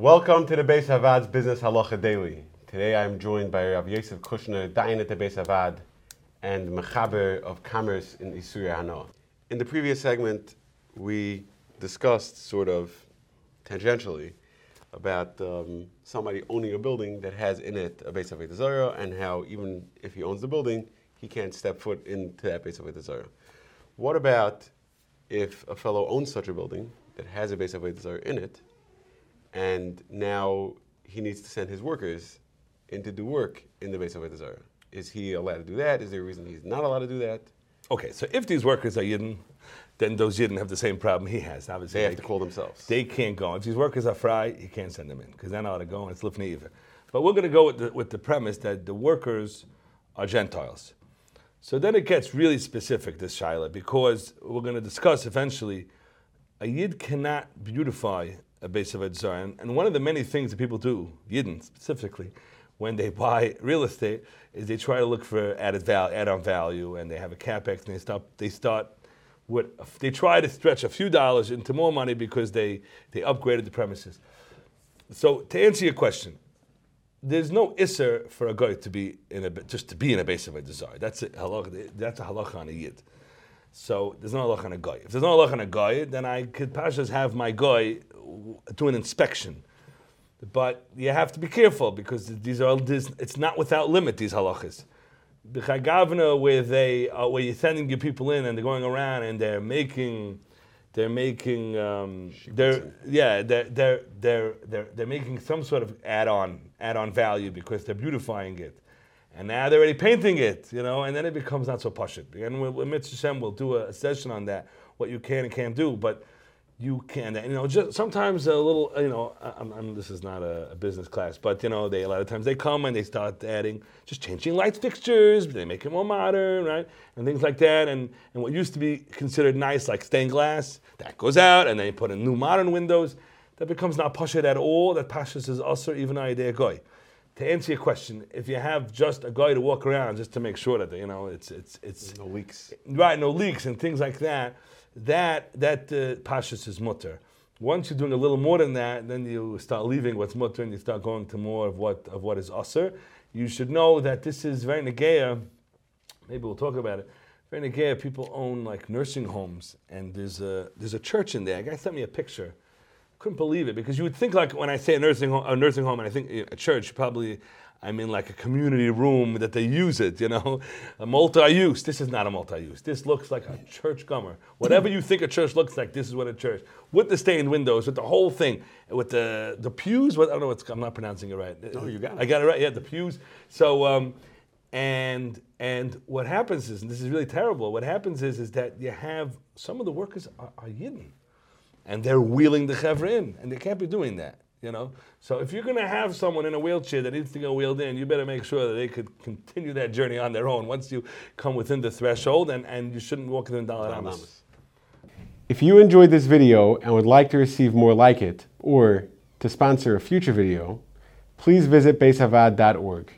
Welcome to the Beis HaVaad's Business Halacha Daily. Today I am joined by Rav Yosef Kushner, Dayan at the Beis HaVaad, and Mechaber of Commerce in Isuria Hanoah. In the previous segment, we discussed sort of tangentially about um, somebody owning a building that has in it a Beis Zarah, and how even if he owns the building, he can't step foot into that Beis Zarah. What about if a fellow owns such a building that has a Beis Zarah in it, and now he needs to send his workers in to do work in the base of Zarah. Is he allowed to do that? Is there a reason he's not allowed to do that? Okay, so if these workers are Yidden, then those Yidden have the same problem he has. Obviously, they have to call themselves. They can't go. If these workers are fry, he can't send them in because they're not allowed to go, and it's lifnei iver. But we're going to go with the, with the premise that the workers are Gentiles. So then it gets really specific, this Shaila, because we're going to discuss eventually a Yid cannot beautify a base of Edzar. And, and one of the many things that people do, Yidden specifically, when they buy real estate, is they try to look for added value, add-on value, and they have a capex, and they start they start with they try to stretch a few dollars into more money because they they upgraded the premises. So to answer your question, there's no issur for a guy to be in a just to be in a base of a desire. That's a halacha. That's a halacha on a yid. So there's no halacha on a guy. If there's no halacha on a guy, then I could pashas have my guy do an inspection. But you have to be careful because these are this, it's not without limit these halachas. B'chagavna where they uh, where you're sending your people in and they're going around and they're making they're making um, they're yeah they're, they're they're they're they're making some sort of add-on add-on value because they're beautifying it. And now they're already painting it, you know, and then it becomes not so pashut. And with Mitzvah we'll do a, a session on that, what you can and can't do. But you can, you know, just sometimes a little, uh, you know, I'm, I'm, this is not a, a, business class, but you know, they a lot of times they come and they start adding, just changing light fixtures, they make it more modern, right, and things like that, and and what used to be considered nice, like stained glass, that goes out, and then you put in new modern windows, that becomes not pashut at all. That pashut is also even a goy. To answer your question, if you have just a guy to walk around just to make sure that you know it's it's it's no leaks, right, no leaks and things like that that that uh, pashas is mutter. Once you're doing a little more than that, then you start leaving what's mutter and you start going to more of what of what is assur. You should know that this is very negaya. Maybe we'll talk about it. Very negaya. People own like nursing homes, and there's a there's a church in there. A guy sent me a picture. Couldn't believe it because you would think like when I say a nursing home, a nursing home, and I think a church, probably I'm in like a community room that they use it, you know, a multi-use. This is not a multi-use. This looks like a church gummer. Whatever you think a church looks like, this is what a church. With the stained windows, with the whole thing, with the the pews. What I don't know. What's, I'm not pronouncing it right. No, you got it. I got it right. Yeah, the pews. So, um, and and what happens is, and this is really terrible. What happens is, is that you have some of the workers are, are yidden, and they're wheeling the chevra in, and they can't be doing that. You know, so if you're going to have someone in a wheelchair that needs to go wheeled in, you better make sure that they could continue that journey on their own once you come within the threshold, and, and you shouldn't walk within daled amos. If you enjoyed this video and would like to receive more like it, or to sponsor a future video, please visit beisavad.org.